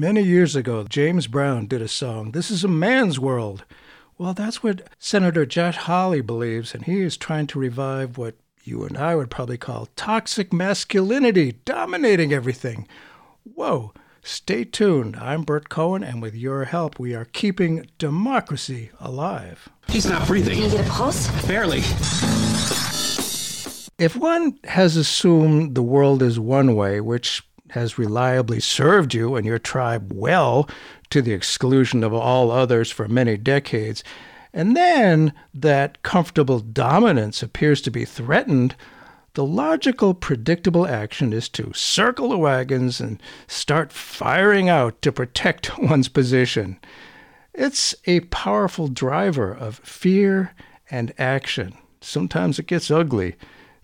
Many years ago, James Brown did a song, This is a Man's World. Well, that's what Senator Josh Hawley believes, and he is trying to revive what you and I would probably call toxic masculinity dominating everything. Whoa, stay tuned. I'm Bert Cohen, and with your help, we are keeping democracy alive. He's not breathing. Can you get a pulse? Barely. If one has assumed the world is one way, which has reliably served you and your tribe well to the exclusion of all others for many decades, and then that comfortable dominance appears to be threatened, the logical, predictable action is to circle the wagons and start firing out to protect one's position. It's a powerful driver of fear and action. Sometimes it gets ugly.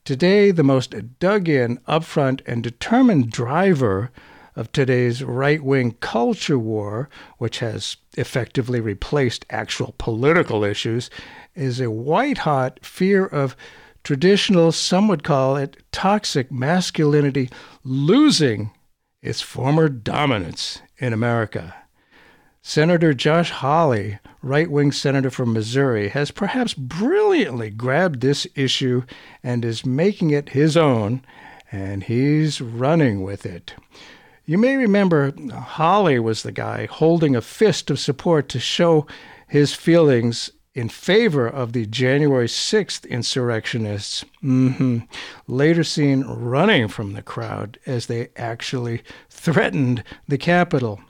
Today, the most dug in, upfront, and determined driver of today's right wing culture war, which has effectively replaced actual political issues, is a white hot fear of traditional, some would call it toxic masculinity, losing its former dominance in America. Senator Josh Hawley, right wing senator from Missouri, has perhaps brilliantly grabbed this issue and is making it his own, and he's running with it. You may remember Hawley was the guy holding a fist of support to show his feelings in favor of the January 6th insurrectionists, mm-hmm. later seen running from the crowd as they actually threatened the Capitol.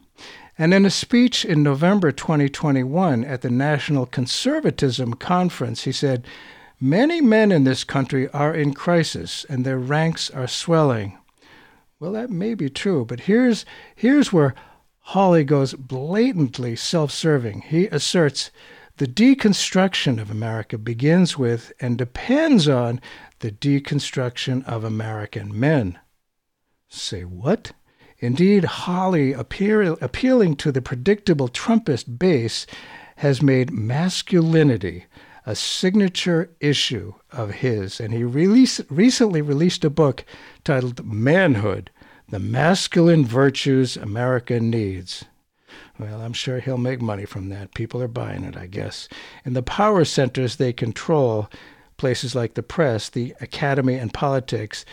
And in a speech in November 2021 at the National Conservatism Conference, he said, Many men in this country are in crisis and their ranks are swelling. Well, that may be true, but here's, here's where Hawley goes blatantly self serving. He asserts the deconstruction of America begins with and depends on the deconstruction of American men. Say what? Indeed, Hawley, appealing to the predictable Trumpist base, has made masculinity a signature issue of his, and he released, recently released a book titled Manhood The Masculine Virtues America Needs. Well, I'm sure he'll make money from that. People are buying it, I guess. In the power centers they control, places like the press, the academy, and politics,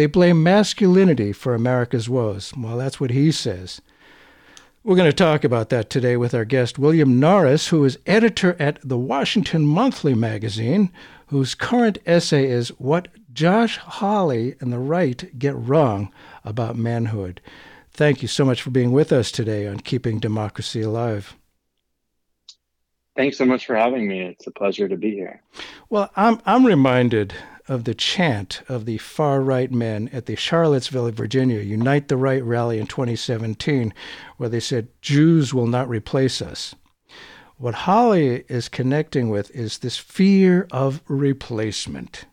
they blame masculinity for America's woes. Well, that's what he says. We're going to talk about that today with our guest, William Norris, who is editor at the Washington Monthly magazine, whose current essay is What Josh Hawley and the Right Get Wrong About Manhood. Thank you so much for being with us today on Keeping Democracy Alive. Thanks so much for having me. It's a pleasure to be here. Well, I'm, I'm reminded of the chant of the far right men at the Charlottesville, Virginia, Unite the Right rally in 2017, where they said, Jews will not replace us. What Hawley is connecting with is this fear of replacement.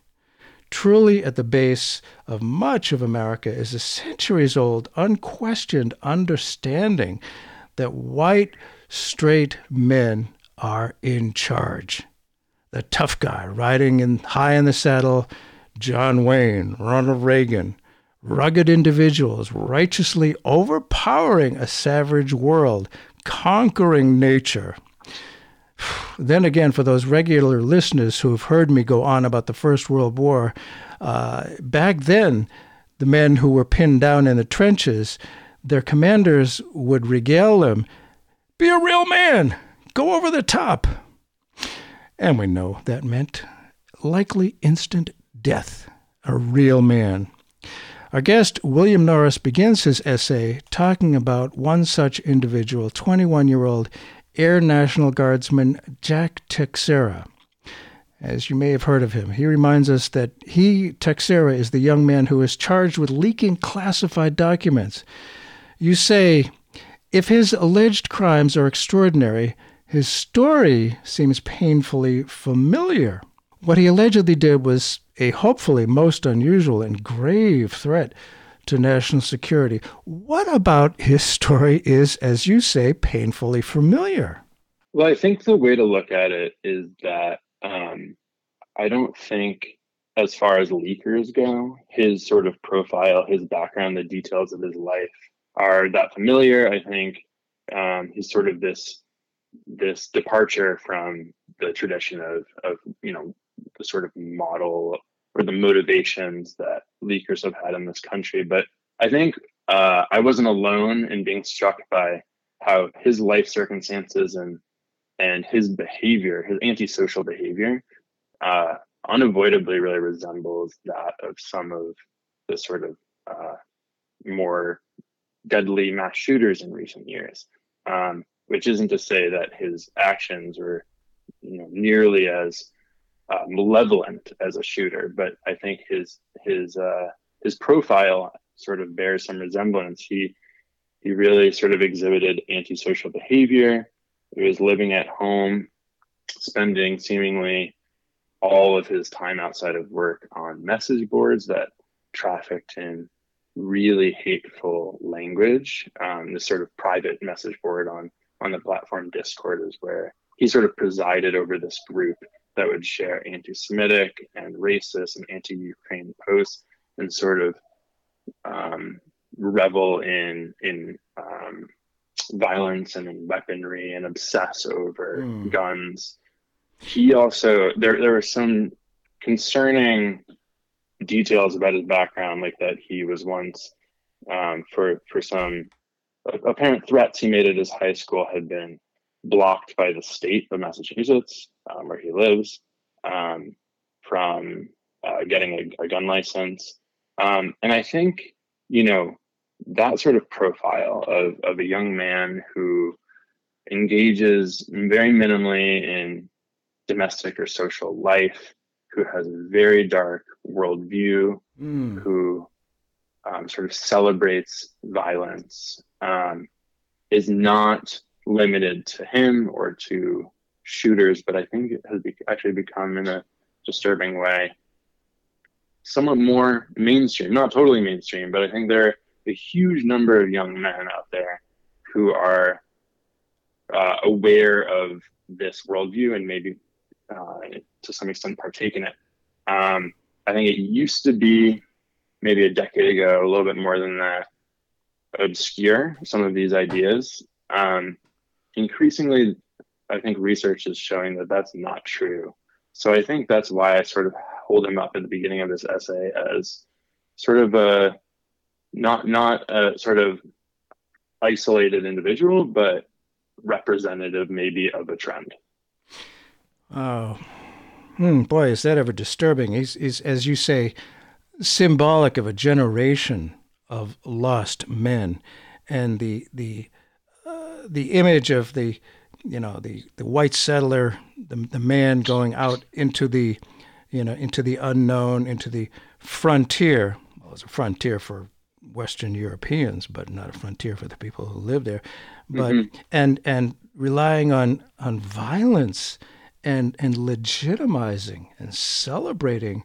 Truly, at the base of much of America is a centuries old, unquestioned understanding that white, straight men are in charge the tough guy riding in high in the saddle, John Wayne, Ronald Reagan, rugged individuals righteously overpowering a savage world, conquering nature. Then again, for those regular listeners who have heard me go on about the First World War, uh, back then, the men who were pinned down in the trenches, their commanders would regale them Be a real man! Go over the top! And we know that meant likely instant death, a real man. Our guest, William Norris, begins his essay talking about one such individual, 21 year old Air National Guardsman Jack Teixeira. As you may have heard of him, he reminds us that he, Teixeira, is the young man who is charged with leaking classified documents. You say, if his alleged crimes are extraordinary, his story seems painfully familiar. What he allegedly did was a hopefully most unusual and grave threat to national security. What about his story is, as you say, painfully familiar? Well, I think the way to look at it is that um, I don't think, as far as leakers go, his sort of profile, his background, the details of his life are that familiar. I think um, he's sort of this this departure from the tradition of of you know the sort of model or the motivations that leakers have had in this country. But I think uh, I wasn't alone in being struck by how his life circumstances and and his behavior, his antisocial behavior, uh, unavoidably really resembles that of some of the sort of uh, more deadly mass shooters in recent years. Um, which isn't to say that his actions were, you know, nearly as uh, malevolent as a shooter, but I think his his uh, his profile sort of bears some resemblance. He he really sort of exhibited antisocial behavior. He was living at home, spending seemingly all of his time outside of work on message boards that trafficked in really hateful language. Um, this sort of private message board on on the platform Discord is where he sort of presided over this group that would share anti-Semitic and racist and anti-Ukraine posts and sort of um, revel in in um, violence and in weaponry and obsess over mm. guns. He also there there were some concerning details about his background, like that he was once um, for for some apparent threats he made at his high school had been blocked by the state of Massachusetts, um, where he lives, um, from uh, getting a, a, gun license. Um, and I think, you know, that sort of profile of, of a young man who engages very minimally in domestic or social life, who has a very dark worldview, mm. who um, sort of celebrates violence um, is not limited to him or to shooters, but I think it has be- actually become in a disturbing way somewhat more mainstream, not totally mainstream, but I think there are a huge number of young men out there who are uh, aware of this worldview and maybe uh, to some extent partake in it. Um, I think it used to be maybe a decade ago, a little bit more than that, obscure some of these ideas. Um, increasingly, I think research is showing that that's not true. So I think that's why I sort of hold him up at the beginning of this essay as sort of a not not a sort of isolated individual, but representative maybe of a trend. Oh, hmm, boy, is that ever disturbing? He's, he's, as you say, symbolic of a generation of lost men, and the the uh, the image of the you know the the white settler, the the man going out into the you know into the unknown, into the frontier. Well, it's a frontier for Western Europeans, but not a frontier for the people who live there. But mm-hmm. and and relying on on violence and and legitimizing and celebrating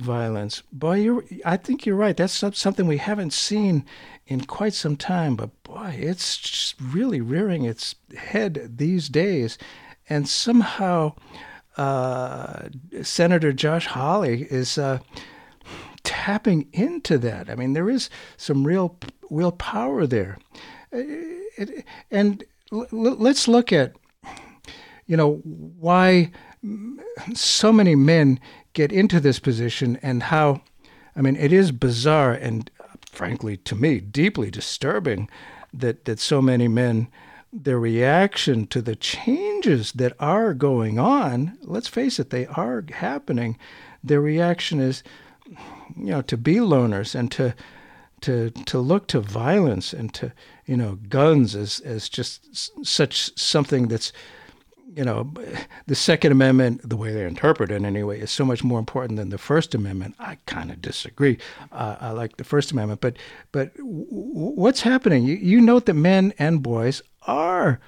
violence. Boy, you I think you're right. That's something we haven't seen in quite some time. But boy, it's really rearing its head these days, and somehow uh, Senator Josh Hawley is. Uh, tapping into that. I mean, there is some real real power there, uh, it, and l- let's look at you know why so many men get into this position and how, I mean, it is bizarre and frankly, to me, deeply disturbing that, that so many men, their reaction to the changes that are going on, let's face it, they are happening. Their reaction is, you know, to be loners and to to to look to violence and to you know guns as as just such something that's you know, the Second Amendment, the way they interpret it anyway, is so much more important than the First Amendment. I kind of disagree. Uh, I like the First Amendment, but but w- what's happening? You, you note that men and boys are,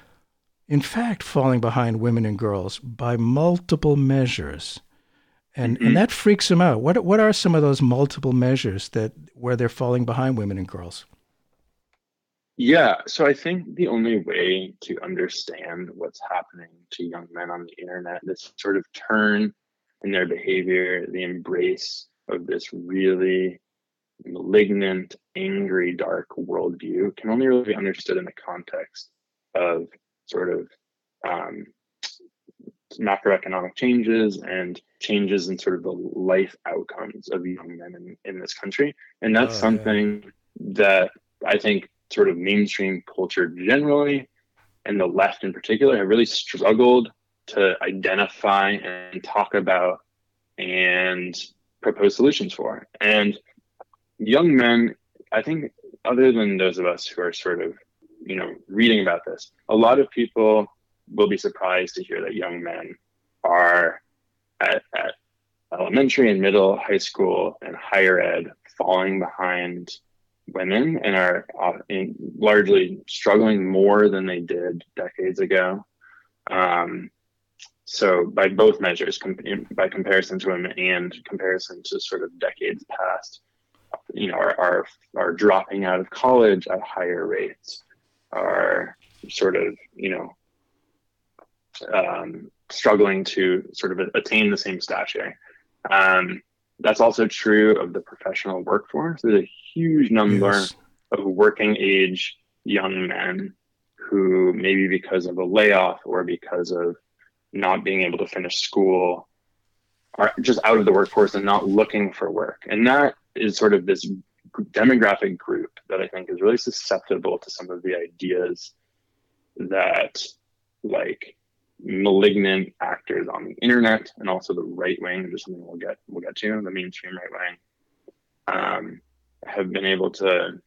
in fact, falling behind women and girls by multiple measures, and mm-hmm. and that freaks them out. What what are some of those multiple measures that where they're falling behind women and girls? Yeah, so I think the only way to understand what's happening to young men on the internet, this sort of turn in their behavior, the embrace of this really malignant, angry, dark worldview can only really be understood in the context of sort of um, macroeconomic changes and changes in sort of the life outcomes of young men in, in this country. And that's oh, something yeah. that I think sort of mainstream culture generally and the left in particular have really struggled to identify and talk about and propose solutions for. And young men, I think, other than those of us who are sort of, you know, reading about this, a lot of people will be surprised to hear that young men are at, at elementary and middle, high school, and higher ed falling behind women and are uh, largely struggling more than they did decades ago. Um, so by both measures, by comparison to women and comparison to sort of decades past, you know, are, are, are dropping out of college at higher rates, are sort of, you know, um, struggling to sort of attain the same stature. Um, that's also true of the professional workforce. There's a huge number yes. of working age young men who maybe because of a layoff or because of not being able to finish school are just out of the workforce and not looking for work. And that is sort of this demographic group that I think is really susceptible to some of the ideas that like malignant actors on the internet and also the right wing, which is something we'll get we'll get to, the mainstream right wing, um, have been able to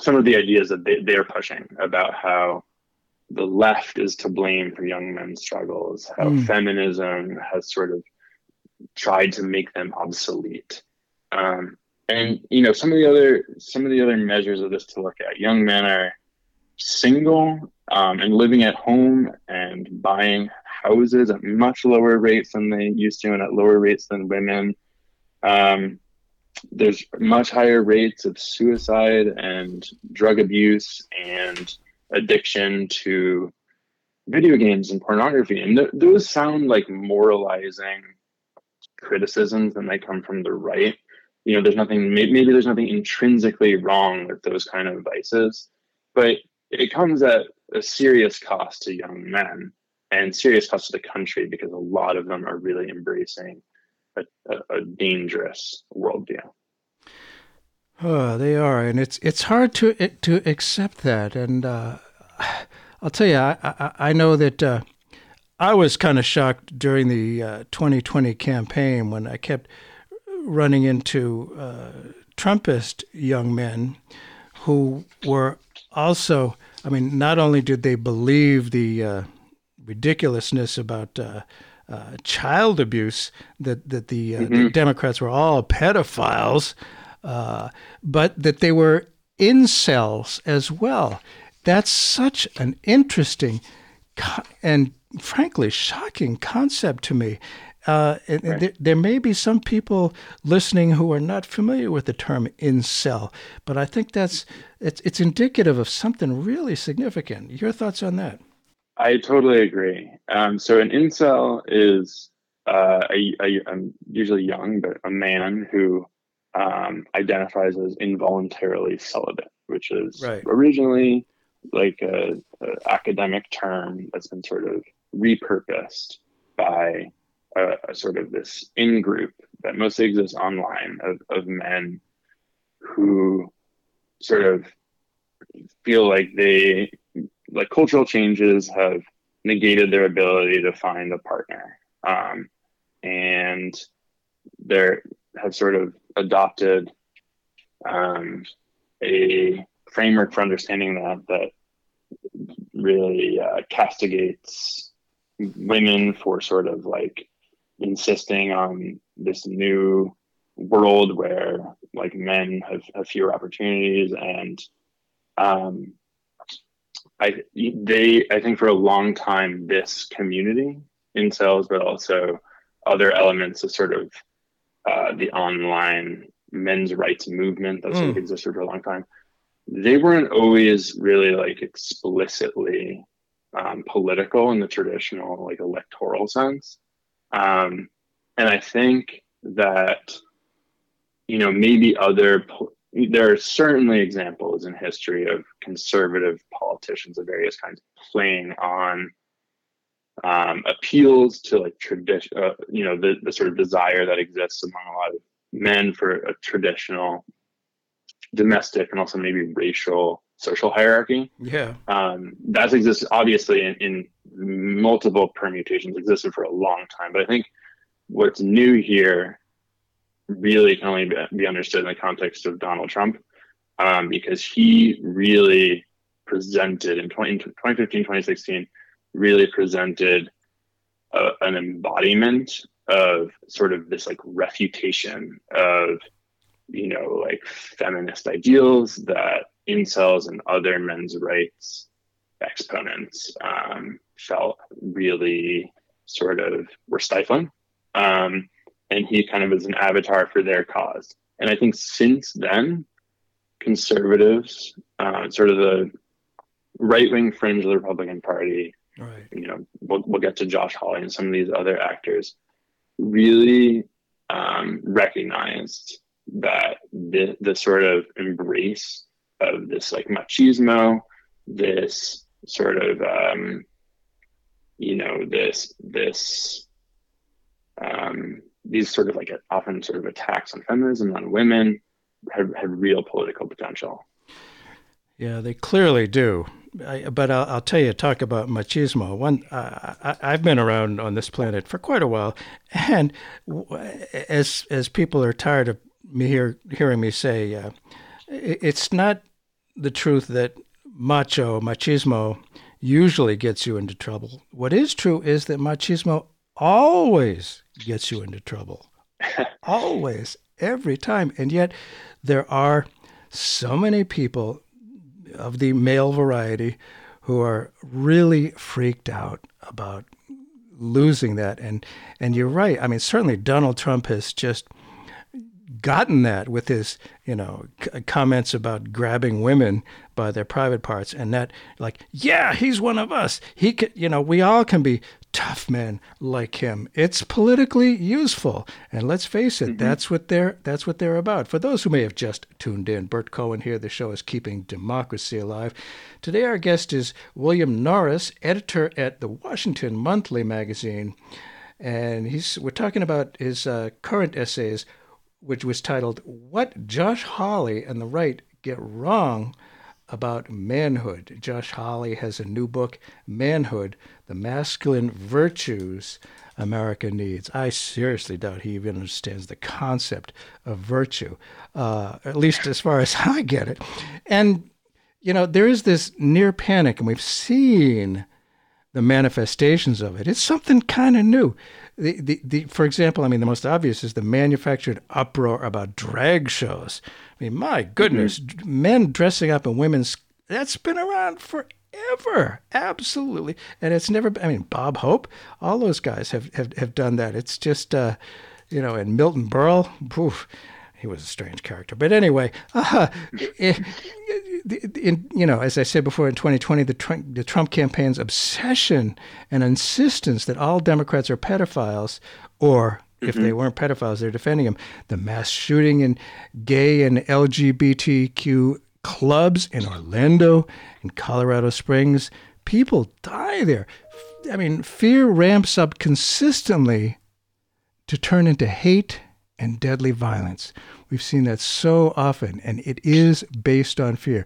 some of the ideas that they, they're pushing about how the left is to blame for young men's struggles, how mm. feminism has sort of tried to make them obsolete. Um, and you know, some of the other some of the other measures of this to look at, young men are single um, and living at home and buying houses at much lower rates than they used to and at lower rates than women. Um, there's much higher rates of suicide and drug abuse and addiction to video games and pornography. And th- those sound like moralizing criticisms and they come from the right. You know, there's nothing, maybe there's nothing intrinsically wrong with those kind of vices, but it comes at a serious cost to young men and serious cost to the country because a lot of them are really embracing a, a, a dangerous worldview. Oh, they are, and it's it's hard to to accept that. And uh, I'll tell you, I I, I know that uh, I was kind of shocked during the uh, 2020 campaign when I kept running into uh, Trumpist young men who were also. I mean, not only did they believe the uh, ridiculousness about uh, uh, child abuse that that the, uh, mm-hmm. the, Democrats were all pedophiles, uh, but that they were incels as well. That's such an interesting co- and frankly shocking concept to me. Uh, right. there, there, may be some people listening who are not familiar with the term incel, but I think that's it's, it's indicative of something really significant. Your thoughts on that? I totally agree. Um, so an incel is uh, a, a, a, usually young, but a man who um, identifies as involuntarily celibate, which is right. originally like a, a, academic term that's been sort of repurposed by a, sort of this in group that mostly exists online of, of men who sort of feel like they like cultural changes have negated their ability to find a partner. Um, and they have sort of adopted um, a framework for understanding that that really uh, castigates women for sort of like insisting on this new world where like men have, have fewer opportunities and um, I they I think for a long time this community incels, but also other elements of sort of uh, the online men's rights movement that's mm. existed for a long time. They weren't always really like explicitly um, political in the traditional like electoral sense, um, and I think that you know maybe other there are certainly examples in history of conservative politicians of various kinds playing on um, appeals to like tradition, uh, you know, the, the sort of desire that exists among a lot of men for a traditional domestic and also maybe racial social hierarchy. Yeah. Um, that exists obviously in, in multiple permutations, existed for a long time. But I think what's new here really can only be understood in the context of Donald Trump um, because he really presented in, 20, in 2015, 2016, really presented a, an embodiment of sort of this like refutation of you know like feminist ideals that incels and other men's rights exponents um, felt really sort of were stifling. Um, and he kind of is an avatar for their cause. And i think since then conservatives uh, sort of the right-wing fringe of the republican party right. you know we'll, we'll get to josh hawley and some of these other actors really um, recognized that the the sort of embrace of this like machismo, this sort of um, you know this this um, these sort of like often sort of attacks on feminism on women had, had real political potential. Yeah, they clearly do. I, but I'll, I'll, tell you, talk about machismo. One, uh, I, have been around on this planet for quite a while, and as as people are tired of me hear, hearing me say, uh, it's not the truth that macho machismo usually gets you into trouble. What is true is that machismo always gets you into trouble, always, every time, and yet there are so many people of the male variety who are really freaked out about losing that. And and you're right. I mean, certainly Donald Trump has just gotten that with his, you know, c- comments about grabbing women by their private parts, and that, like, yeah, he's one of us. He could, you know, we all can be tough men like him. It's politically useful, and let's face it, mm-hmm. that's what they're that's what they're about. For those who may have just tuned in, Bert Cohen here. The show is keeping democracy alive. Today, our guest is William Norris, editor at the Washington Monthly magazine and he's we're talking about his uh, current essays which was titled What Josh Hawley and the Right Get Wrong About Manhood. Josh Hawley has a new book, Manhood The Masculine Virtues America Needs. I seriously doubt he even understands the concept of virtue, uh, at least as far as I get it. And, you know, there is this near panic, and we've seen the manifestations of it. It's something kind of new the, the, the, for example, I mean, the most obvious is the manufactured uproar about drag shows. I mean, my goodness, mm-hmm. men dressing up in women's, that's been around forever. Absolutely. And it's never, I mean, Bob Hope, all those guys have, have, have done that. It's just, uh, you know, and Milton Berle, poof, he was a strange character. But anyway, uh, in, you know, as I said before, in 2020, the Trump, the Trump campaign's obsession and insistence that all Democrats are pedophiles, or if mm-hmm. they weren't pedophiles, they're defending them. The mass shooting in gay and LGBTQ clubs in Orlando, in Colorado Springs, people die there. I mean, fear ramps up consistently to turn into hate and deadly violence. We've seen that so often, and it is based on fear.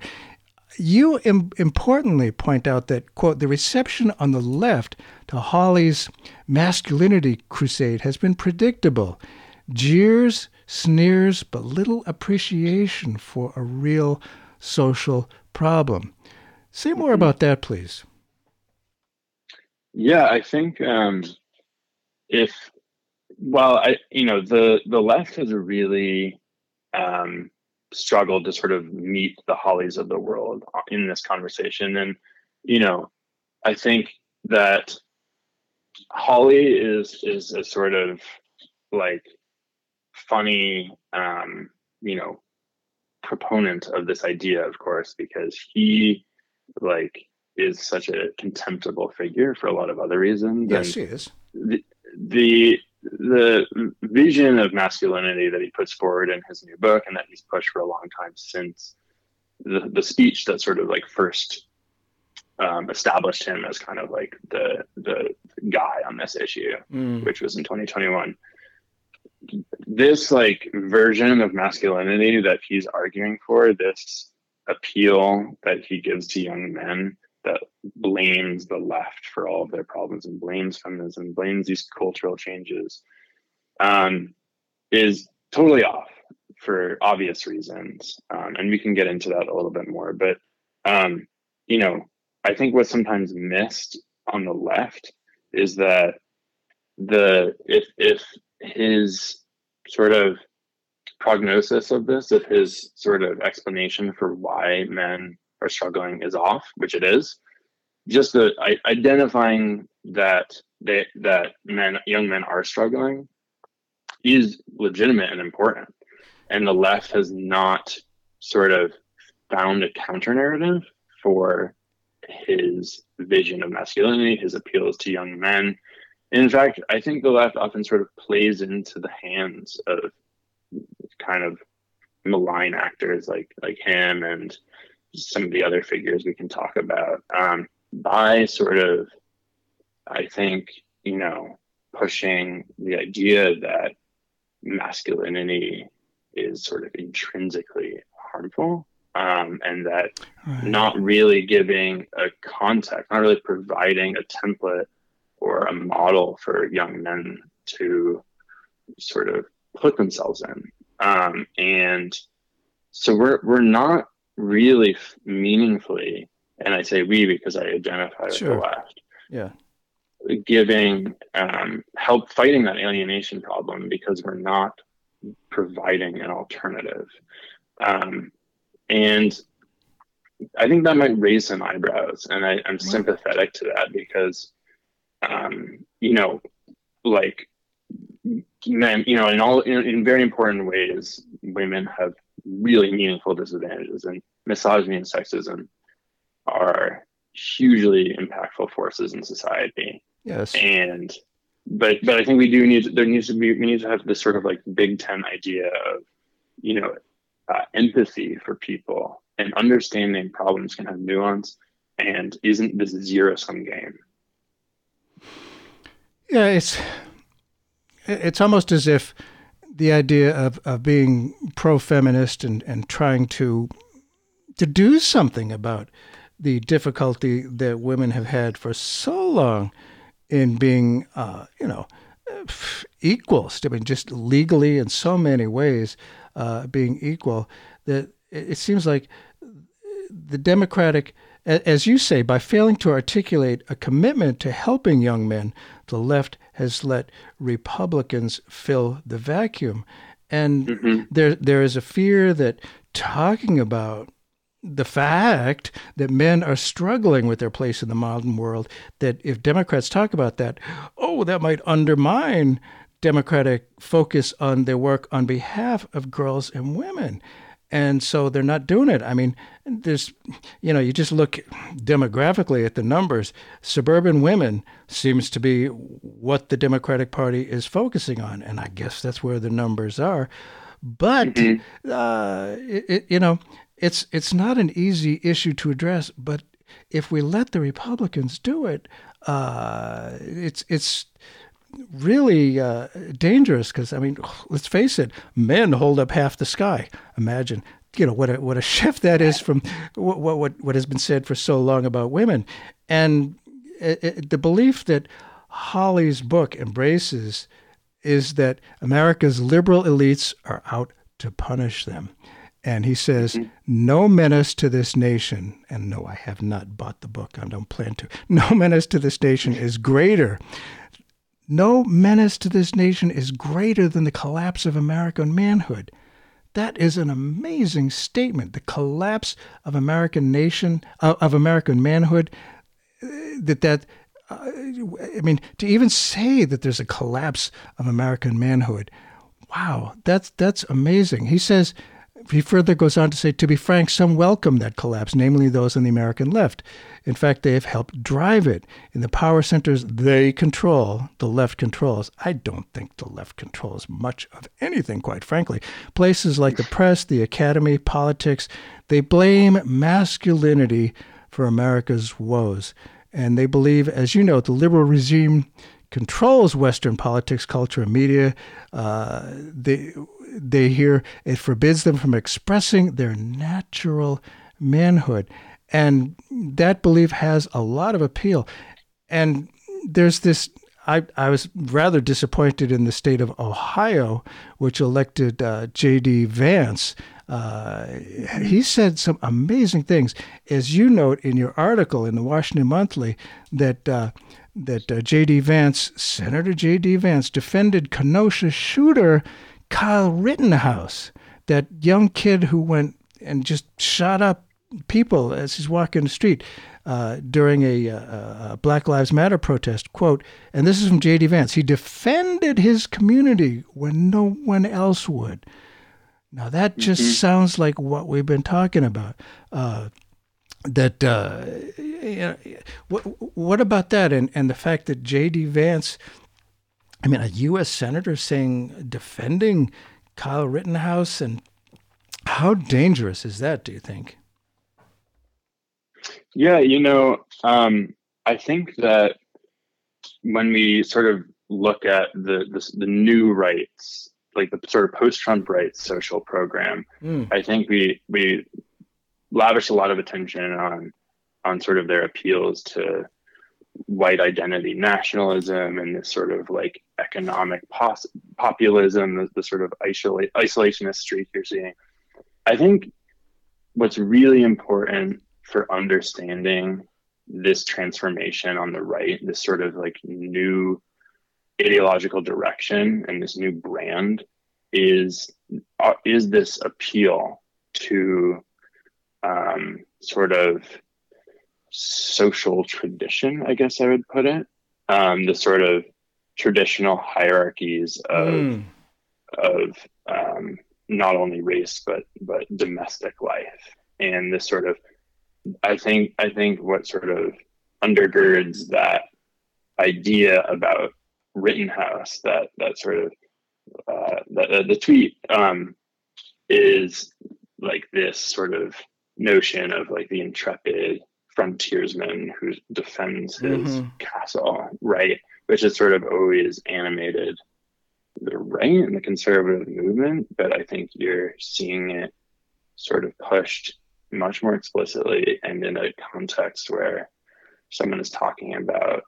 You Im- importantly point out that, quote, the reception on the left to Hawley's masculinity crusade has been predictable. Jeers, sneers, but little appreciation for a real social problem. Say more about that, please. Yeah, I think um, if well, I you know the the left has a really um, struggled to sort of meet the Hawleys of the world in this conversation. And, you know, I think that Hawley is is a sort of like funny, um, you know, proponent of this idea, of course, because he like is such a contemptible figure for a lot of other reasons. Yes, and he is. The, the the vision of masculinity that he puts forward in his new book and that he's pushed for a long time since the, the speech that sort of like first um, established him as kind of like the the guy on this issue, mm. which was in 2021. This like version of masculinity that he's arguing for, this appeal that he gives to young men that blames the left for all of their problems and blames feminism, blames these cultural changes, um, is totally off for obvious reasons. Um, and we can get into that a little bit more. But, um, you know, I think what's sometimes missed on the left is that the if if his sort of prognosis of this, if his sort of explanation for why men are struggling is off, which it is, just the identifying that they that men young men are struggling is legitimate and important, and the left has not sort of found a counter narrative for his vision of masculinity, his appeals to young men. In fact, I think the left often sort of plays into the hands of kind of malign actors like like him and some of the other figures we can talk about um, by sort of, I think, you know, pushing the idea that masculinity is sort of intrinsically harmful um, and that right. not really giving a context, not really providing a template or a model for young men to sort of put themselves in. Um, and so we're we're not really meaningfully, and I say we because I identify with the left. Yeah. Giving um, help fighting that alienation problem because we're not providing an alternative. Um, and I think that might raise some eyebrows, and I, am sympathetic to that because, um, you know, like men, you know, in all in, in, very important ways, women have really meaningful disadvantages, and misogyny and sexism are hugely impactful forces in society. Yes, and but but I think we do need there needs to be we need to have this sort of like Big Ten idea of you know uh, empathy for people and understanding problems can have nuance and isn't this zero sum game. Yeah, it's it's almost as if the idea of, of being pro feminist and, and trying to to do something about the difficulty that women have had for so long in being, uh, you know, equals. I mean, just legally in so many ways, uh, being equal. That it seems like the Democratic, as you say, by failing to articulate a commitment to helping young men, the left has let Republicans fill the vacuum. And mm-hmm. there, there is a fear that talking about the fact that men are struggling with their place in the modern world, that if Democrats talk about that, oh, that might undermine Democratic focus on their work on behalf of girls and women. And so they're not doing it. I mean, there's, you know, you just look demographically at the numbers. Suburban women seems to be what the Democratic Party is focusing on. And I guess that's where the numbers are. But, mm-hmm. uh, it, it, you know, it's it's not an easy issue to address, but if we let the Republicans do it, uh, it's it's really uh, dangerous because I mean, let's face it, men hold up half the sky. Imagine, you know, what a what a shift that is from what what what has been said for so long about women, and it, it, the belief that Hawley's book embraces is that America's liberal elites are out to punish them. And he says, mm-hmm. No menace to this nation, and no, I have not bought the book, I don't plan to. No menace to this nation is greater. No menace to this nation is greater than the collapse of American manhood. That is an amazing statement. The collapse of American nation, uh, of American manhood, uh, that that uh, I mean, to even say that there's a collapse of American manhood, wow, that's that's amazing. He says he further goes on to say, to be frank, some welcome that collapse, namely those on the American left. In fact, they have helped drive it. In the power centers they control, the left controls. I don't think the left controls much of anything, quite frankly. Places like the press, the academy, politics, they blame masculinity for America's woes. And they believe, as you know, the liberal regime controls Western politics, culture, and media. Uh, they they hear it forbids them from expressing their natural manhood, and that belief has a lot of appeal. And there's this. I, I was rather disappointed in the state of Ohio, which elected uh, J.D. Vance. Uh, he said some amazing things. As you note in your article in the Washington Monthly, that uh, that uh, J.D. Vance, Senator J.D. Vance, defended Kenosha shooter Kyle Rittenhouse, that young kid who went and just shot up people as he's walking the street uh, during a, uh, a, Black Lives Matter protest. Quote, and this is from J.D. Vance. He defended his community when no one else would. Now that just mm-hmm. sounds like what we've been talking about. Uh, that uh, you know, what what about that and and the fact that J.D. Vance, I mean, a U.S. senator saying defending Kyle Rittenhouse and how dangerous is that? Do you think? Yeah, you know, um, I think that when we sort of look at the the, the new rights, like the sort of post-Trump rights social program, mm. I think we we lavish a lot of attention on on sort of their appeals to white identity nationalism and this sort of like economic pos- populism, the, the sort of isolate, isolationist streak you're seeing. I think what's really important for understanding this transformation on the right, this sort of like new ideological direction and this new brand is uh, is this appeal to um, sort of social tradition, I guess I would put it. Um, the sort of traditional hierarchies of mm. of um, not only race but but domestic life, and this sort of I think I think what sort of undergirds that idea about Rittenhouse, that that sort of uh, the, the tweet um, is like this sort of notion of like the intrepid frontiersman who defends his mm-hmm. castle, right? Which is sort of always animated the right and the conservative movement, but I think you're seeing it sort of pushed much more explicitly and in a context where someone is talking about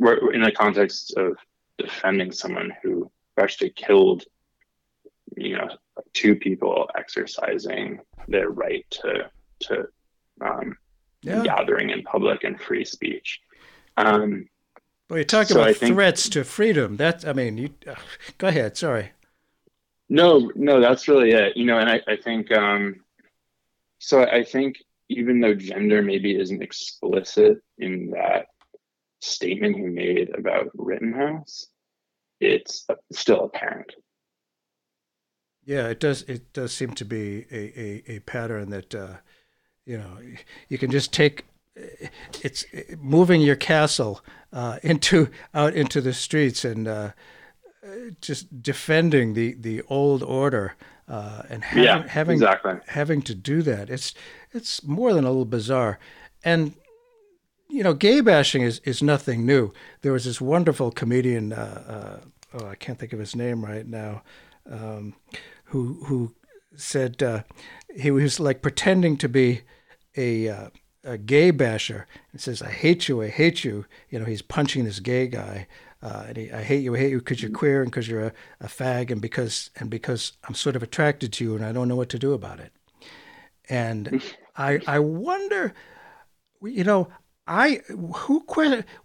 in the context of defending someone who actually killed you know two people exercising their right to to um, yeah. gathering in public and free speech. Um, well, you're talking so about think, threats to freedom. That's, I mean, you uh, go ahead. Sorry. No, no, that's really it. You know, and I, I think, um, so I think even though gender maybe isn't explicit in that statement he made about Rittenhouse, it's still apparent. Yeah, it does. It does seem to be a, a, a pattern that uh, you know you can just take. It's moving your castle uh, into out into the streets and uh, just defending the, the old order uh, and having yeah, having exactly. having to do that. It's it's more than a little bizarre, and you know, gay bashing is, is nothing new. There was this wonderful comedian. Uh, uh, oh, I can't think of his name right now. Um, who who said uh, he was like pretending to be a uh, a gay basher and says, "I hate you, I hate you." You know, he's punching this gay guy. Uh, and he, I hate you, I hate you because you're queer and because you're a, a fag and because and because I'm sort of attracted to you and I don't know what to do about it. And I I wonder, you know, I who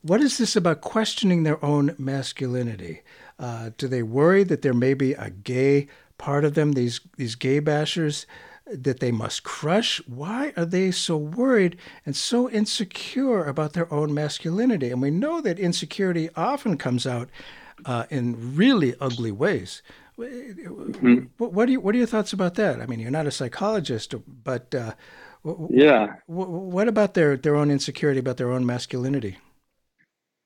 what is this about questioning their own masculinity? Uh, do they worry that there may be a gay part of them, these, these gay bashers, that they must crush? Why are they so worried and so insecure about their own masculinity? And we know that insecurity often comes out uh, in really ugly ways Mm-hmm. What, are you, what are your thoughts about that? I mean, you're not a psychologist, but uh, yeah, what about their their own insecurity about their own masculinity?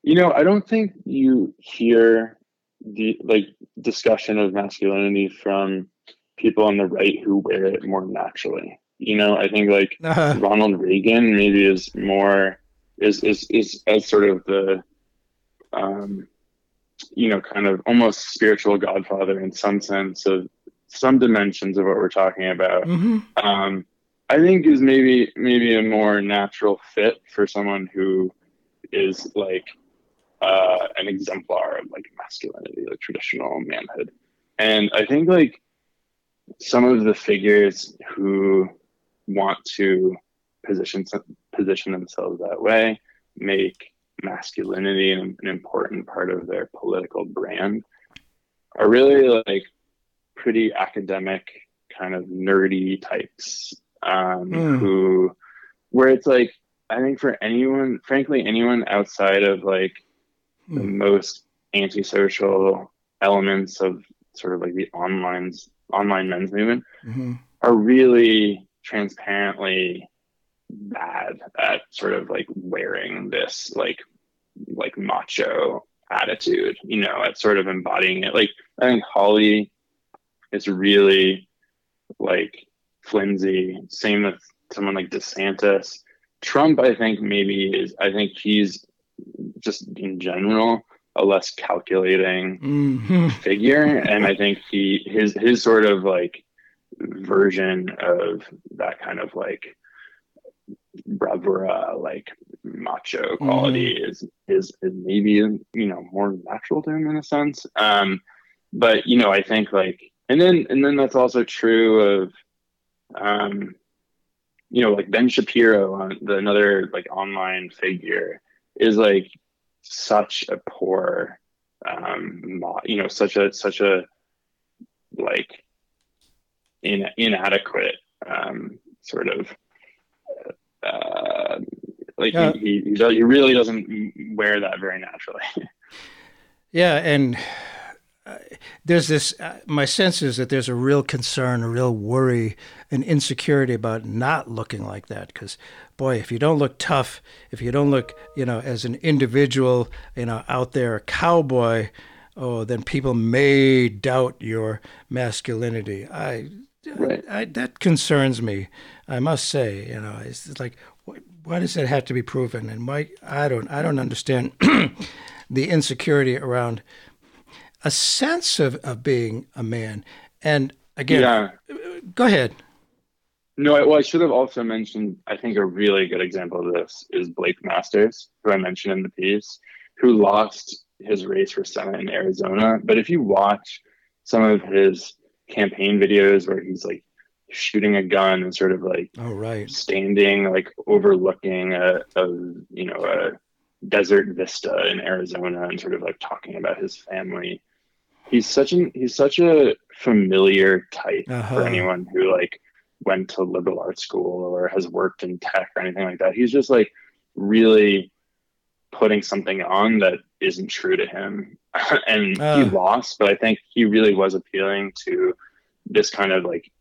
You know, I don't think you hear the like discussion of masculinity from people on the right who wear it more naturally. You know, I think like uh-huh. Ronald Reagan maybe is more is is is as sort of the um you know kind of almost spiritual godfather in some sense of some dimensions of what we're talking about. Mm-hmm. Um I think is maybe maybe a more natural fit for someone who is like uh, an exemplar of like masculinity, like traditional manhood. And I think like some of the figures who want to position position themselves that way make masculinity an, an important part of their political brand are really like pretty academic kind of nerdy types um, mm. who where it's like i think for anyone frankly anyone outside of like the hmm. most antisocial elements of sort of like the online online men's movement mm-hmm. are really transparently bad at sort of like wearing this like like macho attitude you know at sort of embodying it. Like i think Hawley is really like flimsy. Same with someone like desantis. Trump i think maybe is i think he's just in general a less calculating mm-hmm. figure and i think he his his sort of like version of that kind of like bravura like macho quality mm-hmm. is, is is maybe you know more natural to him in a sense um but you know i think like and then and then that's also true of um you know like ben shapiro on the another like online figure is like such a poor um you know such a such a like in, inadequate um sort of uh like yeah. he, he, he really doesn't wear that very naturally yeah and there's this uh, my sense is that there's a real concern a real worry and insecurity about not looking like that because boy if you don't look tough if you don't look you know as an individual you know out there a cowboy oh then people may doubt your masculinity i, right. I that concerns me i must say you know it's like why does that have to be proven and why i don't i don't understand the insecurity around a sense of, of being a man. And again, yeah. go ahead. No, well, I should have also mentioned, I think a really good example of this is Blake Masters, who I mentioned in the piece, who lost his race for Senate in Arizona. But if you watch some of his campaign videos where he's like shooting a gun and sort of like oh right standing like overlooking a, a you know a desert vista in Arizona and sort of like talking about his family he's such an he's such a familiar type uh-huh. for anyone who like went to liberal arts school or has worked in tech or anything like that. He's just like really putting something on that isn't true to him. and uh. he lost, but I think he really was appealing to this kind of like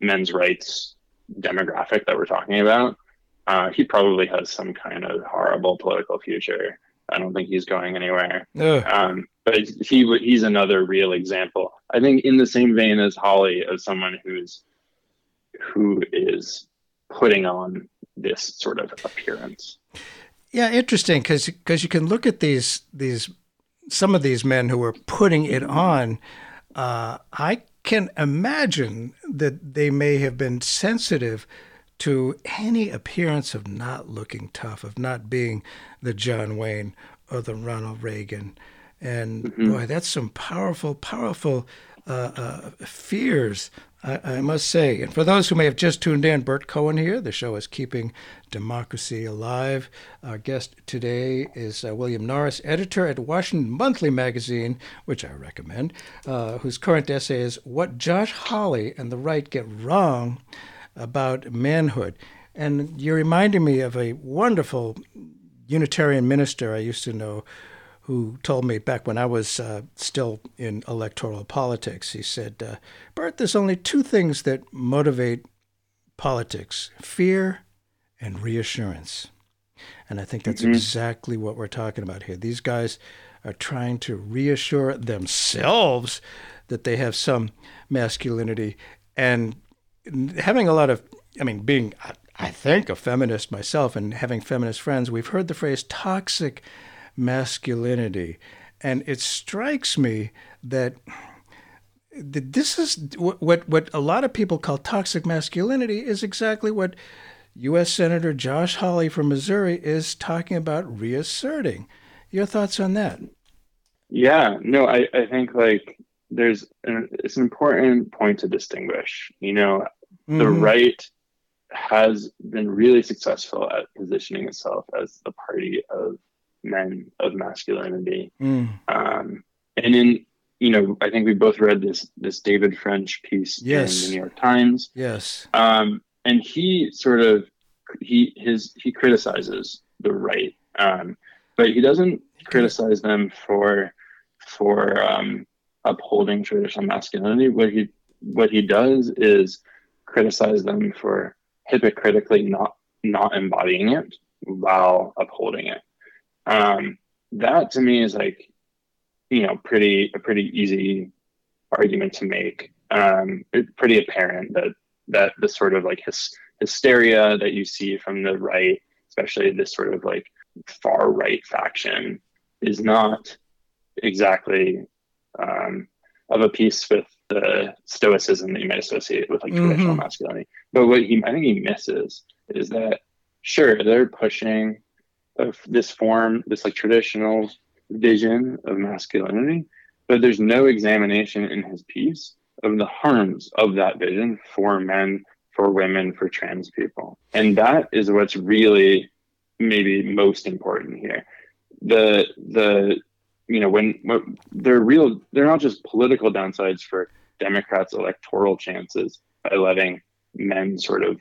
men's rights demographic that we're talking about. Uh, he probably has some kind of horrible political future. I don't think he's going anywhere. Um, but he he's another real example. I think in the same vein as Hawley, of someone who's who is putting on this sort of appearance. Yeah, interesting because because you can look at these these some of these men who are putting it on. Uh, I can imagine that they may have been sensitive to any appearance of not looking tough, of not being the John Wayne or the Ronald Reagan and mm-hmm. boy, that's some powerful, powerful uh, uh, fears, I, I, must say. And for those who may have just tuned in, Bert Cohen here. The show is Keeping Democracy Alive. Our guest today is uh, William Norris, editor at Washington Monthly Magazine, which I recommend, uh, whose current essay is What Josh Hawley and the Right Get Wrong About Manhood. And you're reminding me of a wonderful Unitarian minister I used to know who told me back when I was uh, still in electoral politics. He said, uh, Bert, there's only two things that motivate politics fear and reassurance. And I think that's mm-hmm. exactly what we're talking about here. These guys are trying to reassure themselves that they have some masculinity and having a lot of, I mean, being, I think, a feminist myself and having feminist friends, we've heard the phrase toxic masculinity. And it strikes me that this is what what a lot of people call toxic masculinity is exactly what U.S. Senator Josh Hawley from Missouri is talking about reasserting. Your thoughts on that? Yeah, no, I, I think like there's an, it's an important point to distinguish. You know, mm-hmm. the right has been really successful at positioning itself as the party of men of masculinity. Mm. Um, and in you know, I think we both read this this David French piece yes. in the New York Times. Yes. Um, and he sort of he his he criticizes the right, um, but he doesn't criticize them for for um, upholding traditional masculinity. What he what he does is criticize them for hypocritically not not embodying it while upholding it. Um, that to me is like, you know, pretty a pretty easy argument to make. Um, it's pretty apparent that that the sort of like his, hysteria that you see from the right, especially this sort of like far right faction, is not exactly um, of a piece with the stoicism that you might associate with like mm-hmm. traditional masculinity. But what he I think he misses is that sure they're pushing of this form, this like traditional vision of masculinity, but there's no examination in his piece of the harms of that vision for men, for women, for trans people. And that is what's really maybe most important here. The the you know when, when they're real they're not just political downsides for Democrats electoral chances by letting men sort of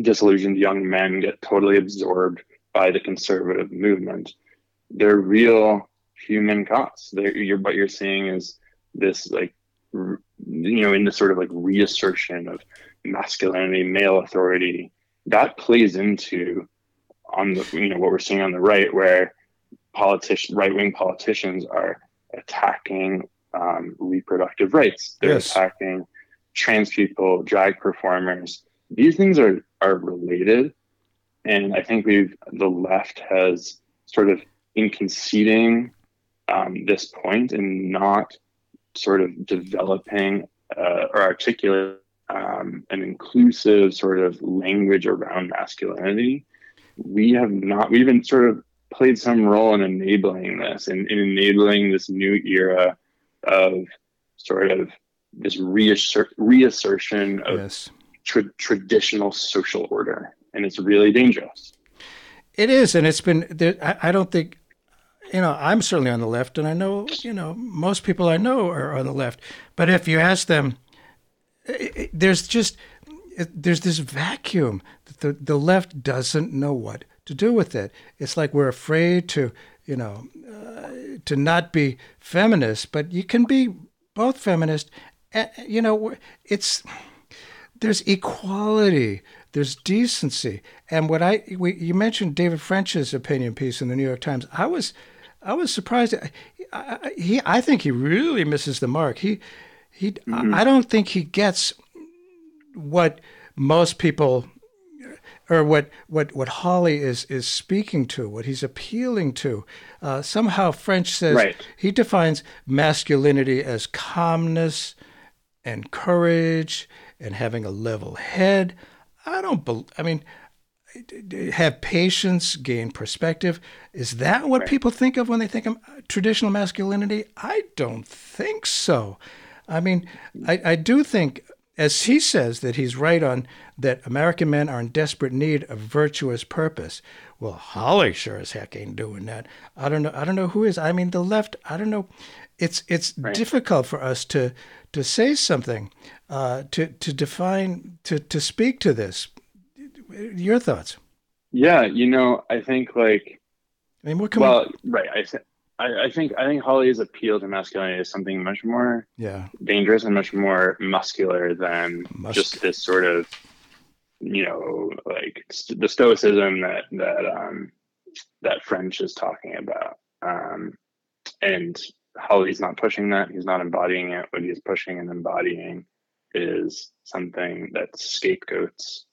disillusioned young men get totally absorbed by the conservative movement. They're real human costs. They're, you're, what you're seeing is this like you know in the sort of like reassertion of masculinity, male authority. That plays into on the you know what we're seeing on the right, where politicians, right wing politicians, are attacking um, reproductive rights. They're yes. attacking trans people, drag performers. These things are are related and I think we've the left has sort of in conceding um, this point and not sort of developing uh, or articulate um, an inclusive sort of language around masculinity. We have not. We've been sort of played some role in enabling this and in, in enabling this new era of sort of this reassert, reassertion of yes. tra- traditional social order and it's really dangerous. It is, and it's been. there, I don't think, you know, I'm certainly on the left, and I know, you know, most people I know are on the left. But if you ask them, there's just there's this vacuum that the the left doesn't know what to do with it. It's like we're afraid to, you know, uh, to not be feminist, but you can be both feminist. And, you know, it's there's equality there's decency. And what I we, you mentioned David French's opinion piece in the New York Times. I was I was surprised. I, I, he I think he really misses the mark. He he mm-hmm. I, I don't think he gets what most people or what, what, what Hawley is, is speaking to, what he's appealing to. Uh, somehow French says right. he defines masculinity as calmness and courage and having a level head. I don't believe, I mean, have patience, gain perspective. Is that what right. people think of when they think of traditional masculinity? I don't think so. I mean, I, I do think, as he says, that he's right on that American men are in desperate need of virtuous purpose. Well, Hawley sure as heck ain't doing that. I don't know. I don't know who is. I mean, the left. I don't know. It's it's right. difficult for us to to say something uh, to to define to to speak to this. Your thoughts? Yeah, you know, I think like I mean, what can well, we... right? I I, I, think I think Hawley's appeal to masculinity is something much more yeah dangerous and much more muscular than Musk. just this sort of you know like st- the stoicism that that um that French is talking about. Um, and Hawley's not pushing that. He's not embodying it. What he's pushing and embodying is something that scapegoats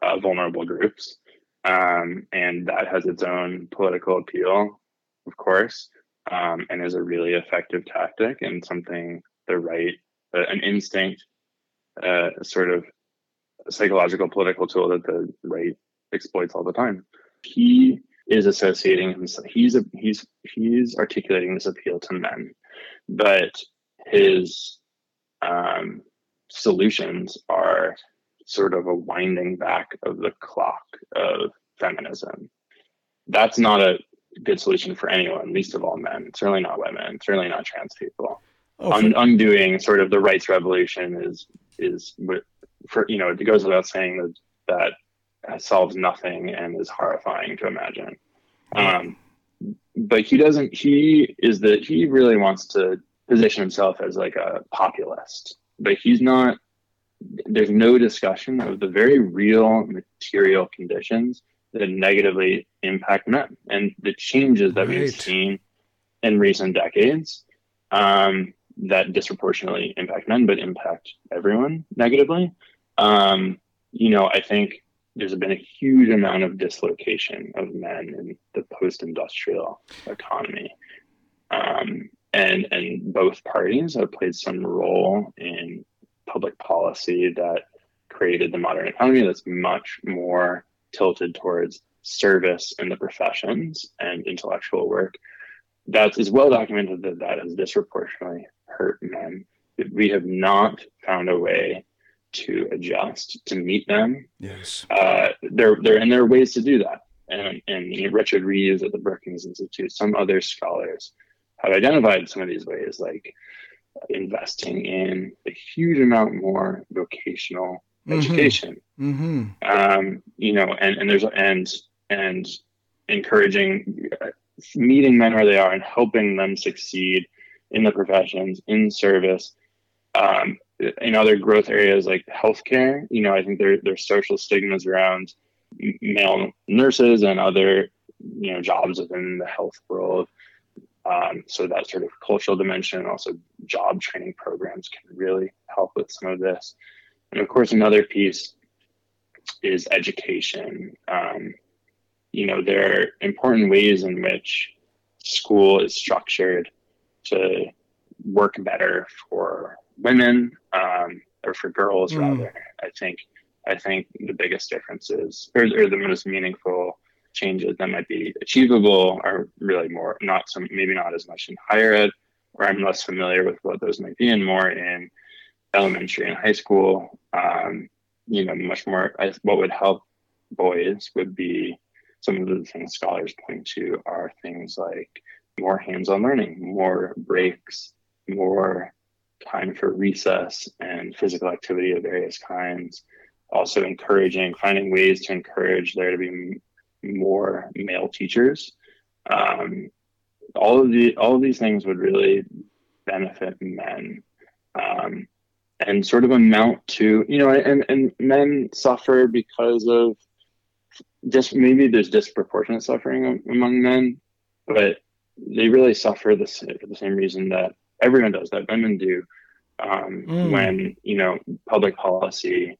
uh, vulnerable groups. Um, and that has its own political appeal, of course, um, and is a really effective tactic and something the right, uh, an instinct, uh, sort of psychological political tool that the right exploits all the time. He is associating himself. He's a, he's he's articulating this appeal to men, but his um, solutions are sort of a winding back of the clock of feminism. That's not a good solution for anyone, least of all men. Certainly not women. Certainly not trans people. Oh, Un- undoing sort of the rights revolution is is for you know it goes without saying that that solves nothing and is horrifying to imagine. Um, but he doesn't. He is that he really wants to position himself as like a populist, but he's not. There's no discussion of the very real material conditions that negatively impact men and the changes that right. we've seen in recent decades um, that disproportionately impact men, but impact everyone negatively. Um, you know, I think there's been a huge amount of dislocation of men in the post-industrial economy, um, and and both parties have played some role in public policy that created the modern economy that's much more tilted towards service in the professions and intellectual work. That is well documented that that has disproportionately hurt men. We have not found a way to adjust to meet them. Yes. Uh, there, there, and there are ways to do that. And, and you know, Richard Reeves at the Brookings Institute, some other scholars have identified some of these ways, like investing in a huge amount more vocational mm-hmm. education. Mm-hmm. Um, you know, and, and there's and and encouraging meeting men where they are and helping them succeed in the professions in service um, in other growth areas like healthcare, you know, I think there there's social stigmas around male nurses and other you know jobs within the health world. Um, so that sort of cultural dimension, and also job training programs can really help with some of this. And of course, another piece is education. Um, you know, there are important ways in which school is structured to work better for women um, or for girls mm. rather. I think I think the biggest differences or, or the most meaningful changes that might be achievable are really more not some maybe not as much in higher ed where I'm less familiar with what those might be and more in elementary and high school. Um, you know, much more what would help boys would be some of the things scholars point to are things like more hands-on learning, more breaks, more time for recess and physical activity of various kinds. Also, encouraging, finding ways to encourage there to be more male teachers. Um, all of the all of these things would really benefit men, um, and sort of amount to you know, and and men suffer because of just maybe there's disproportionate suffering among men, but they really suffer the, for the same reason that everyone does that women do um, mm. when you know public policy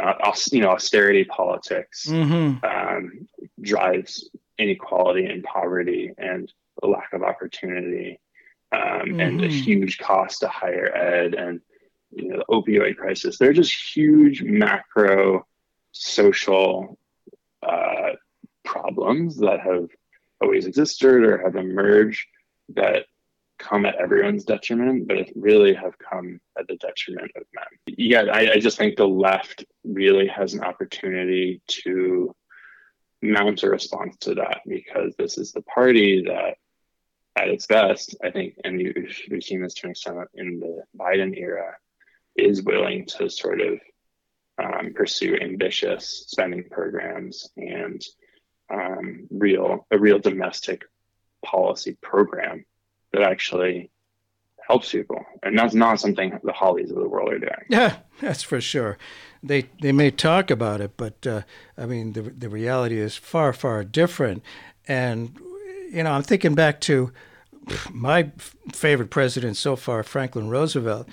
uh, you know austerity politics mm-hmm. um, drives inequality and poverty and a lack of opportunity um, mm-hmm. and a mm-hmm. huge cost to higher ed and you know the opioid crisis they're just huge macro social uh, problems that have always existed or have emerged that come at everyone's detriment, but really have come at the detriment of men. Yeah, I, I just think the left really has an opportunity to mount a response to that because this is the party that at its best, I think, and we've seen this to an extent in the Biden era, is willing to sort of um, pursue ambitious spending programs and um, real a real domestic policy program that actually helps people. And that's not something the Hawleys of the world are doing. Yeah, that's for sure. They they may talk about it, but uh, I mean the the reality is far far different. And you know, I'm thinking back to my favorite president so far, Franklin Roosevelt,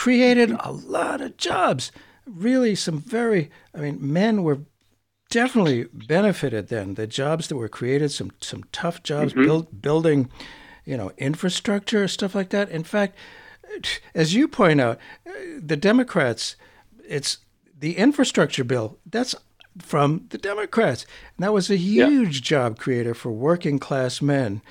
created a lot of jobs. Really, some very. I mean, men were definitely benefited then. The jobs that were created, some some tough jobs, mm-hmm. build, building you know, infrastructure, stuff like that. In fact, as you point out, the Democrats, it's the infrastructure bill. That's from the Democrats. And that was a huge yeah. job creator for working class men.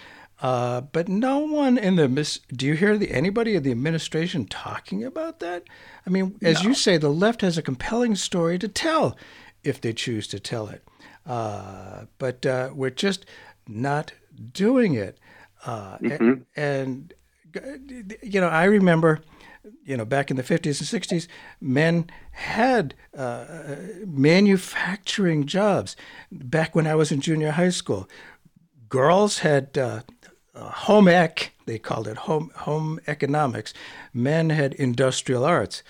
Uh, but no one in the mis- do you hear the, anybody in the administration talking about that? I mean, as no. you say, the left has a compelling story to tell if they choose to tell it. Uh, but uh, we're just not doing it. Uh, mm-hmm. and, and, you know, I remember, you know, back in the 50s and 60s, men had uh, manufacturing jobs. Back when I was in junior high school, girls had uh, home ec, they called it home, home economics. Men had industrial arts.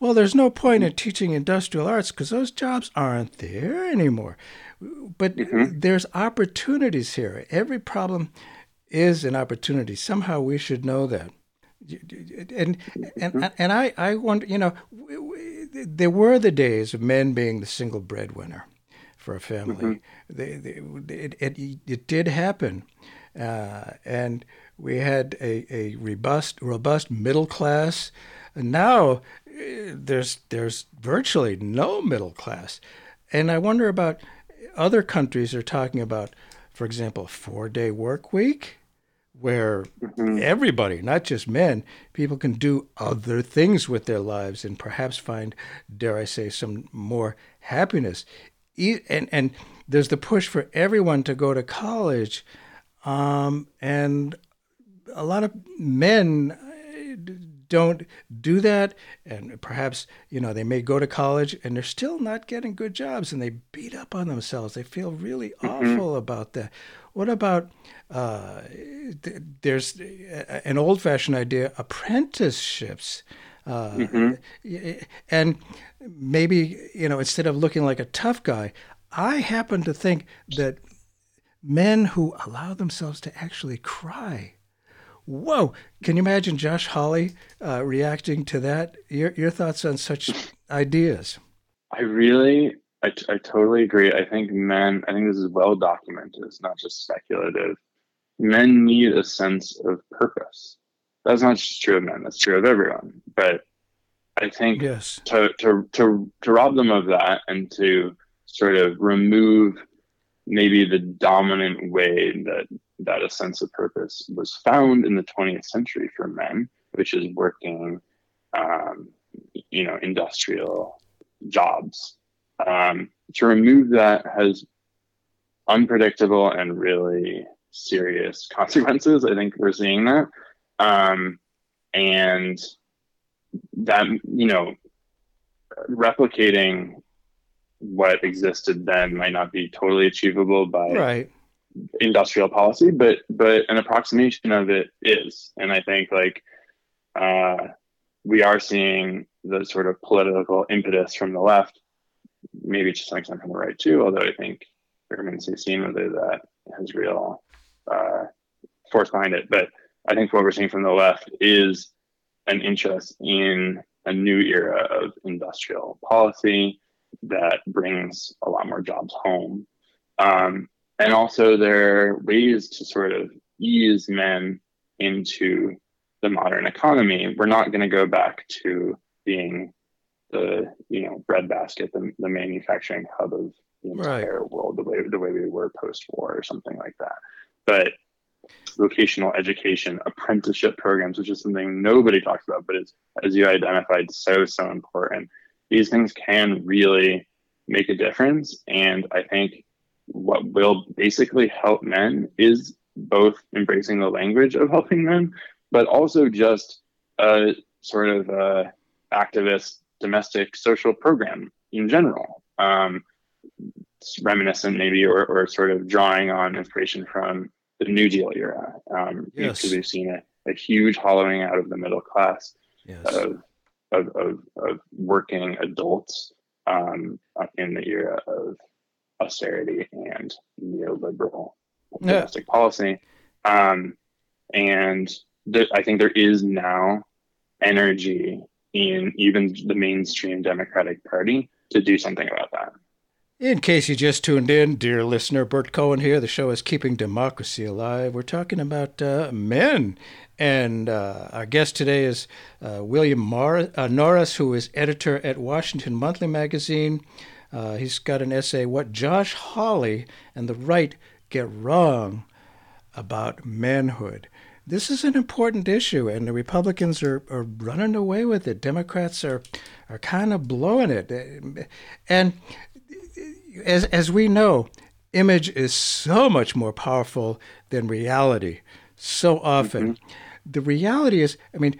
Well, there's no point in teaching industrial arts because those jobs aren't there anymore. But mm-hmm. there's opportunities here. Every problem is an opportunity. Somehow we should know that. And and mm-hmm. and I I wonder, you know, there were the days of men being the single breadwinner for a family. Mm-hmm. They, they, it, it, it did happen, uh, and we had a, a robust robust middle class. And now eh, there's there's virtually no middle class, and I wonder about other countries are talking about, for example, four day work week where mm-hmm. everybody, not just men, people can do other things with their lives and perhaps find, dare I say, some more happiness. And and there's the push for everyone to go to college, um, and a lot of men uh, don't do that and perhaps you know they may go to college and they're still not getting good jobs and they beat up on themselves they feel really mm-hmm. awful about that what about uh, th- there's an old fashioned idea apprenticeships. Uh, mm-hmm. And maybe, you know, instead of looking like a tough guy, I happen to think that men who allow themselves to actually cry. Whoa! Can you imagine Josh Hawley uh, reacting to that? Your your thoughts on such ideas? I really I, t- I totally agree. I think men, I think this is well documented. It's not just speculative. Men need a sense of purpose. That's not just true of men, that's true of everyone. But I think yes. to, to, to, to rob them of that and to sort of remove maybe the dominant way that, that a sense of purpose was found in the 20th century for men, which is working, um, you know, industrial jobs um, to remove that has unpredictable and really serious consequences. I think we're seeing that. Um, and that, you know, replicating what existed then might not be totally achievable by right. industrial policy, but but an approximation of it is. And I think like uh, we are seeing the sort of political impetus from the left maybe to some extent from the right too, although I think it remains to be seen whether that has real uh, force behind it. But I think what we're seeing from the left is an interest in a new era of industrial policy that brings a lot more jobs home. Um, and also, there are ways to sort of ease men into the modern economy. We're not going to go back to being the you know breadbasket, the, the manufacturing hub of the entire right. world, the way the way we were post war or something like that. But vocational education, apprenticeship programs, which is something nobody talks about, but is as you identified, so so important. These things can really make a difference, and I think what will basically help men is both embracing the language of helping men, but also just a sort of a activist domestic social program in general. Um, reminiscent maybe or, or sort of drawing on inspiration from the New Deal era. Um, yes. Because we've seen a, a huge hollowing out of the middle class yes. of, of, of, of working adults um, in the era of austerity and neoliberal Yeah. domestic policy. Um, and th- I think there is now energy in even the mainstream Democratic Party to do something about that. In case you just tuned in, dear listener, Bert Cohen here. The show is Keeping Democracy Alive. We're talking about uh, men. And uh, our guest today is uh, William Mar- uh, Norris, who is editor at Washington Monthly Magazine. Uh, he's got an essay, What Josh Hawley and the Right Get Wrong About Manhood. This is an important issue, and the Republicans are, are running away with it. Democrats are, are kind of blowing it. And as as we know, image is so much more powerful than reality. So often, the reality is, I mean,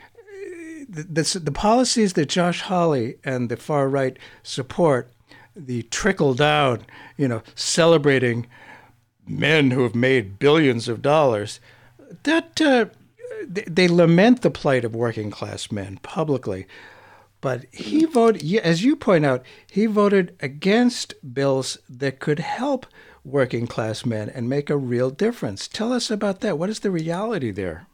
the, the policies that Josh Hawley and the far right support, the trickle down, you know, celebrating men who have made billions of dollars, that uh, they, they lament the plight of working class men publicly. But he voted, as you point out, he voted against bills that could help working class men and make a real difference. Tell us about that. What is the reality there?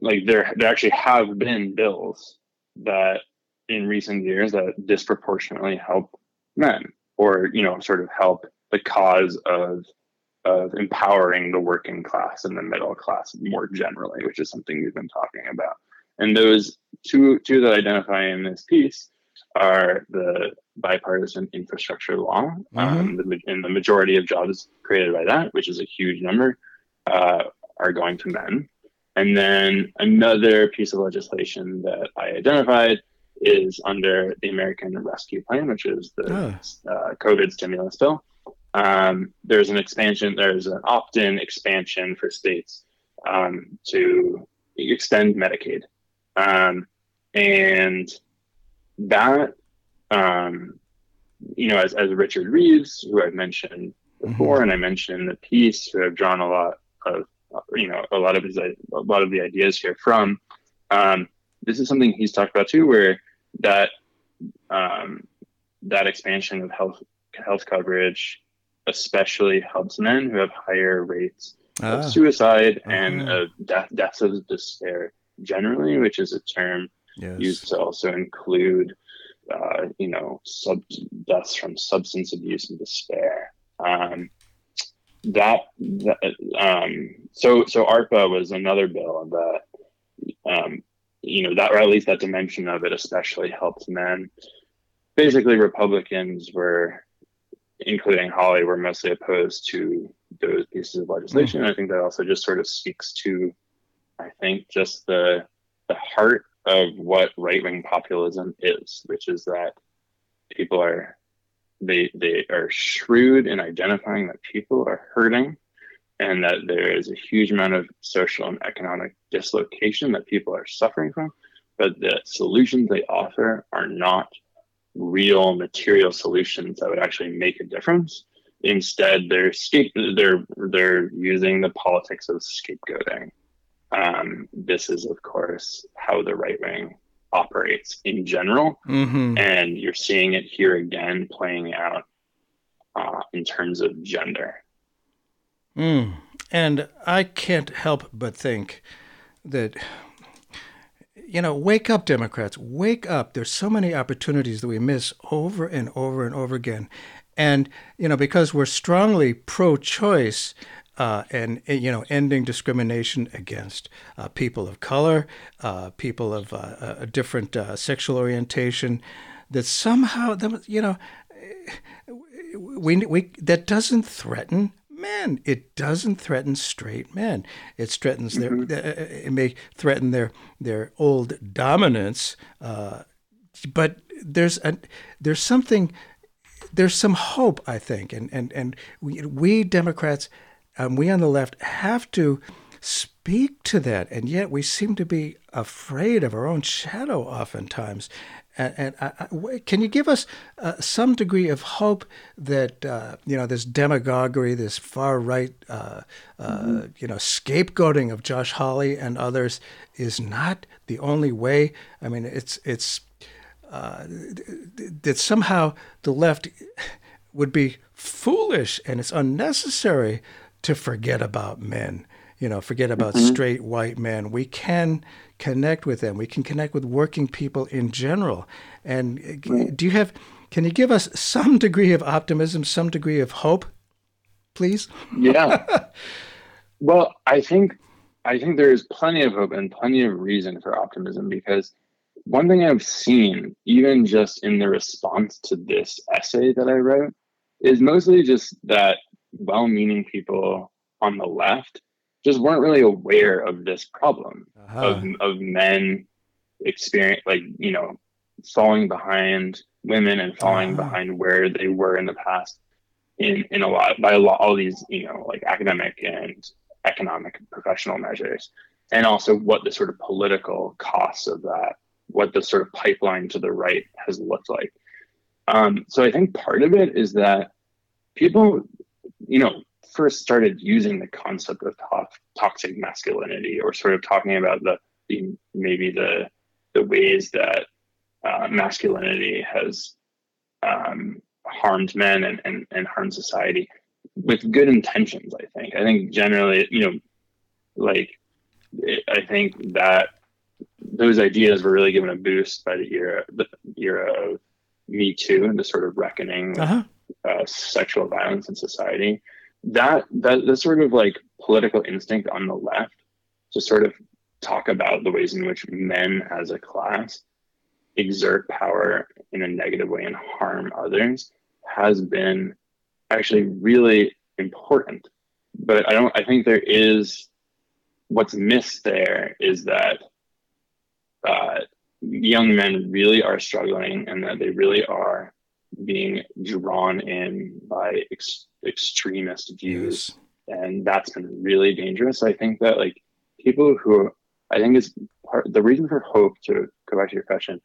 Like there, there actually have been bills that in recent years that disproportionately help men, or you know, sort of help the cause of of empowering the working class and the middle class more generally, which is something we've been talking about. And those two two that identify in this piece are the bipartisan infrastructure law, Mm-hmm. um, the, and the majority of jobs created by that, which is a huge number, uh, are going to men. And then another piece of legislation that I identified is under the American Rescue Plan, which is the Ah. uh, COVID stimulus bill. Um, there's an expansion, there's an opt in expansion for states um, to extend Medicaid. Um, and that, um, you know, as, as Richard Reeves, who I've mentioned before, and I mentioned in the piece, who have drawn a lot of, you know, a lot of his, a lot of the ideas here from, um, this is something he's talked about too, where that, um, that expansion of health health coverage especially helps men who have higher rates Ah, of suicide and Uh-huh. of death, deaths of despair generally, which is a term yes. used to also include, uh, you know, sub deaths from substance abuse and despair. Um, that, that um, so so ARPA was another bill that, um, you know, that or at least that dimension of it especially helped men. Basically, Republicans were, including Hawley, were mostly opposed to those pieces of legislation. And I think that also just sort of speaks to, I think, just the the heart of what right wing populism is, which is that people are they they are shrewd in identifying that people are hurting and that there is a huge amount of social and economic dislocation that people are suffering from, but the solutions they offer are not real material solutions that would actually make a difference. Instead, they're scape they're they're using the politics of scapegoating. Um, this is, of course, how the right wing operates in general, hmm and you're seeing it here again playing out uh, in terms of gender. Mm. And I can't help but think that, you know, wake up, Democrats, wake up. There's so many opportunities that we miss over and over and over again. And, you know, because we're strongly pro choice, uh, and you know, ending discrimination against uh, people of color, uh, people of uh, a different uh, sexual orientation, that somehow, you know, we, we that doesn't threaten men. It doesn't threaten straight men. It threatens their. Uh, it may threaten their their old dominance. Uh, but there's a there's something there's some hope I think, and and and we we Democrats, um, we on the left have to speak to that, and yet we seem to be afraid of our own shadow oftentimes. And, and I, I, can you give us uh, some degree of hope that uh, you know this demagoguery, this far right, uh, uh, mm-hmm. you know, scapegoating of Josh Hawley and others is not the only way? I mean, it's it's uh, that somehow the left would be foolish and it's unnecessary to forget about men. You know, forget about mm-hmm. straight white men. We can connect with them. We can connect with working people in general. And right. do you have? Can you give us some degree of optimism, some degree of hope, please? Yeah. well, I think I think there is plenty of hope and plenty of reason for optimism because one thing I've seen, even just in the response to this essay that I wrote, is mostly just that well meaning people on the left just weren't really aware of this problem uh-huh. of, of men experience like you know falling behind women and falling uh-huh. behind where they were in the past in in a lot by a lot all these you know like academic and economic professional measures and also what the sort of political costs of that what the sort of pipeline to the right has looked like um, so i think part of it is that people you know first started using the concept of to- toxic masculinity or sort of talking about the, the maybe the the ways that uh, masculinity has um, harmed men and, and, and harmed society with good intentions i think i think generally you know like i think that those ideas were really given a boost by the era the era of me too and the sort of reckoning uh-huh. Uh, sexual violence in society that that the sort of like political instinct on the left to sort of talk about the ways in which men as a class exert power in a negative way and harm others has been actually really important. But i don't i think there is what's missed there is that uh, young men really are struggling and that they really are being drawn in by ex- extremist views yes. and that's been really dangerous i think that like people who i think is part the reason for hope to go back to your question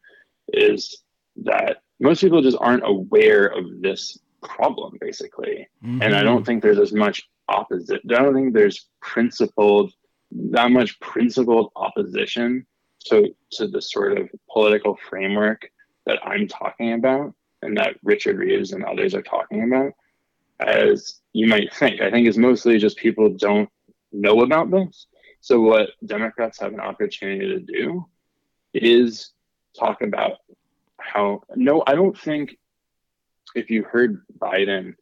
is that most people just aren't aware of this problem basically mm-hmm. and i don't think there's as much opposite i don't think there's principled that much principled opposition to to the sort of political framework that i'm talking about and that Richard Reeves and others are talking about as you might think. I think is mostly just people don't know about this. So what Democrats have an opportunity to do is talk about how no, I don't think if you heard Biden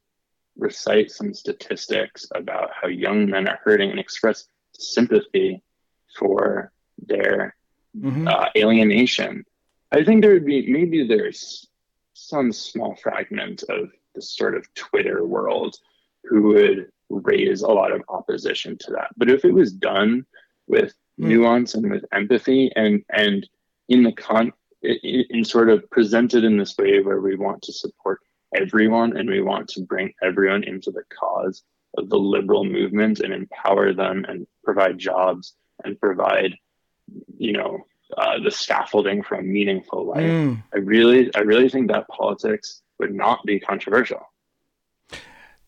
recite some statistics about how young men are hurting and express sympathy for their mm-hmm. uh, alienation, I think there would be maybe there's some small fragment of the sort of Twitter world who would raise a lot of opposition to that. But if it was done with mm. nuance and with empathy and and in the con in, in sort of presented in this way where we want to support everyone and we want to bring everyone into the cause of the liberal movement and empower them and provide jobs and provide you know uh, the scaffolding for a meaningful life. Mm. I really, I really think that politics would not be controversial.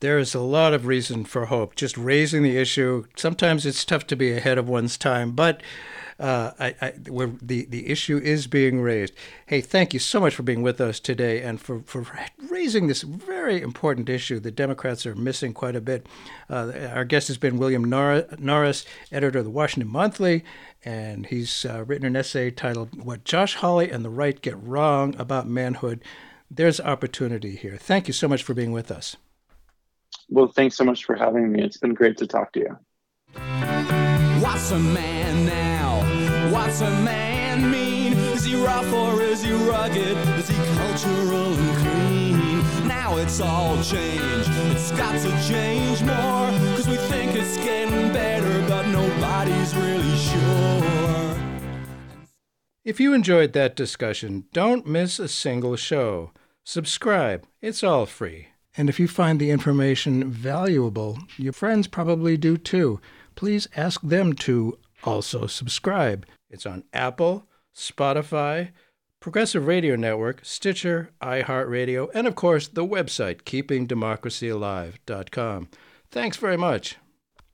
There is a lot of reason for hope. Just raising the issue. Sometimes it's tough to be ahead of one's time, but uh, I, I, the the issue is being raised. Hey, thank you so much for being with us today and for, for raising this very important issue that Democrats are missing quite a bit. Uh, our guest has been William Norris, editor of the Washington Monthly, and he's uh, written an essay titled "What Josh Hawley and the Right Get Wrong About Manhood." There's opportunity here. Thank you so much for being with us. Well, thanks so much for having me. It's been great to talk to you. What's a man now? What's a man mean? Is he rough or is he rugged? Is he cultural and clean? Now it's all changed. It's got to change more. Cause we think it's getting better, but nobody's really sure. If you enjoyed that discussion, don't miss a single show. Subscribe, it's all free. And if you find the information valuable, your friends probably do too please ask them to also subscribe. It's on Apple, Spotify, Progressive Radio Network, Stitcher, iHeartRadio, and of course the website keepingdemocracyalive.com. Thanks very much.